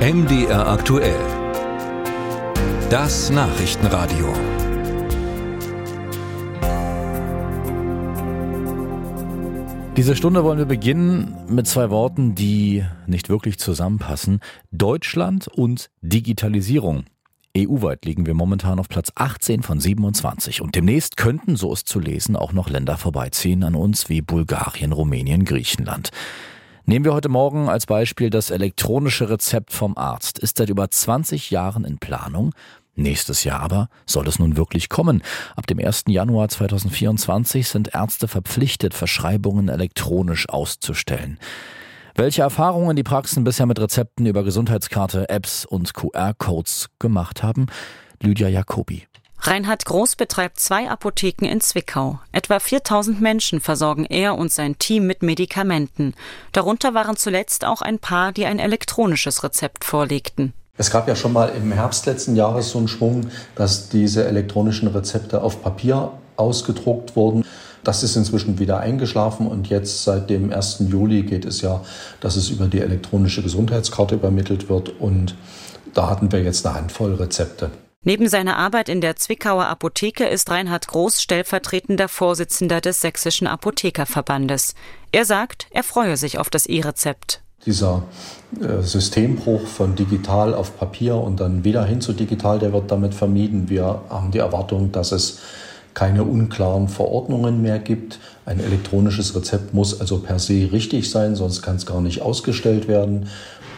MDR aktuell. Das Nachrichtenradio. Diese Stunde wollen wir beginnen mit zwei Worten, die nicht wirklich zusammenpassen. Deutschland und Digitalisierung. EU-weit liegen wir momentan auf Platz 18 von 27 und demnächst könnten, so ist zu lesen, auch noch Länder vorbeiziehen an uns wie Bulgarien, Rumänien, Griechenland. Nehmen wir heute Morgen als Beispiel das elektronische Rezept vom Arzt. Ist seit über 20 Jahren in Planung. Nächstes Jahr aber soll es nun wirklich kommen. Ab dem 1. Januar 2024 sind Ärzte verpflichtet, Verschreibungen elektronisch auszustellen. Welche Erfahrungen die Praxen bisher mit Rezepten über Gesundheitskarte, Apps und QR-Codes gemacht haben? Lydia Jacobi. Reinhard Groß betreibt zwei Apotheken in Zwickau. Etwa 4000 Menschen versorgen er und sein Team mit Medikamenten. Darunter waren zuletzt auch ein paar, die ein elektronisches Rezept vorlegten. Es gab ja schon mal im Herbst letzten Jahres so einen Schwung, dass diese elektronischen Rezepte auf Papier ausgedruckt wurden. Das ist inzwischen wieder eingeschlafen und jetzt seit dem 1. Juli geht es ja, dass es über die elektronische Gesundheitskarte übermittelt wird und da hatten wir jetzt eine Handvoll Rezepte. Neben seiner Arbeit in der Zwickauer Apotheke ist Reinhard Groß stellvertretender Vorsitzender des Sächsischen Apothekerverbandes. Er sagt, er freue sich auf das E-Rezept. Dieser äh, Systembruch von digital auf Papier und dann wieder hin zu digital, der wird damit vermieden. Wir haben die Erwartung, dass es keine unklaren Verordnungen mehr gibt. Ein elektronisches Rezept muss also per se richtig sein, sonst kann es gar nicht ausgestellt werden.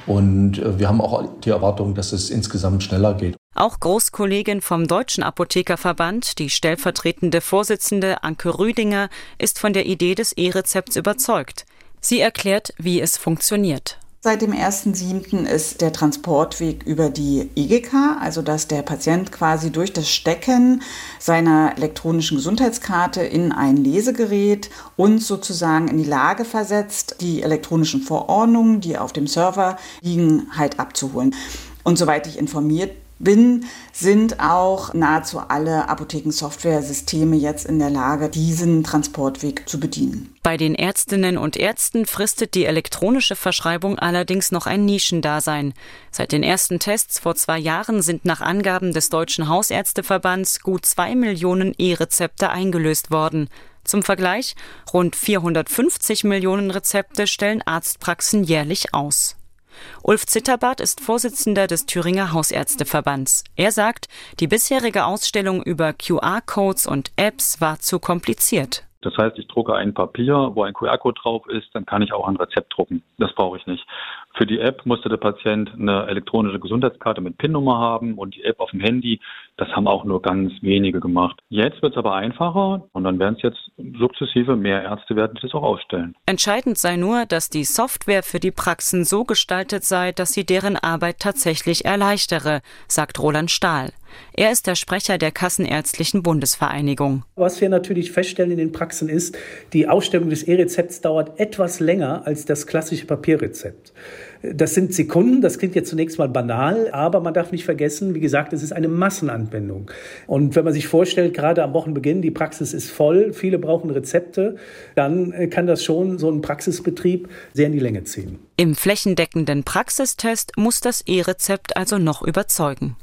Und äh, wir haben auch die Erwartung, dass es insgesamt schneller geht. Auch Großkollegin vom Deutschen Apothekerverband, die stellvertretende Vorsitzende Anke Rüdinger, ist von der Idee des E-Rezepts überzeugt. Sie erklärt, wie es funktioniert. Seit dem 1.7. ist der Transportweg über die EGK, also dass der Patient quasi durch das Stecken seiner elektronischen Gesundheitskarte in ein Lesegerät uns sozusagen in die Lage versetzt, die elektronischen Verordnungen, die auf dem Server liegen, halt abzuholen. Und soweit ich informiert bin, sind auch nahezu alle Apothekensoftware-Systeme jetzt in der Lage, diesen Transportweg zu bedienen. Bei den Ärztinnen und Ärzten fristet die elektronische Verschreibung allerdings noch ein Nischendasein. Seit den ersten Tests vor zwei Jahren sind nach Angaben des Deutschen Hausärzteverbands gut zwei Millionen E-Rezepte eingelöst worden. Zum Vergleich, rund 450 Millionen Rezepte stellen Arztpraxen jährlich aus. Ulf Zitterbart ist Vorsitzender des Thüringer Hausärzteverbands. Er sagt, die bisherige Ausstellung über QR-Codes und Apps war zu kompliziert. Das heißt, ich drucke ein Papier, wo ein QR-Code drauf ist, dann kann ich auch ein Rezept drucken. Das brauche ich nicht. Für die App musste der Patient eine elektronische Gesundheitskarte mit PIN-Nummer haben und die App auf dem Handy, das haben auch nur ganz wenige gemacht. Jetzt wird es aber einfacher und dann werden es jetzt sukzessive mehr Ärzte werden, die das auch ausstellen. Entscheidend sei nur, dass die Software für die Praxen so gestaltet sei, dass sie deren Arbeit tatsächlich erleichtere, sagt Roland Stahl. Er ist der Sprecher der Kassenärztlichen Bundesvereinigung. Was wir natürlich feststellen in den Praxen ist, die Ausstellung des E-Rezepts dauert etwas länger als das klassische Papierrezept. Das sind Sekunden, das klingt jetzt zunächst mal banal, aber man darf nicht vergessen, wie gesagt, es ist eine Massenanwendung. Und wenn man sich vorstellt, gerade am Wochenbeginn, die Praxis ist voll, viele brauchen Rezepte, dann kann das schon so einen Praxisbetrieb sehr in die Länge ziehen. Im flächendeckenden Praxistest muss das E-Rezept also noch überzeugen.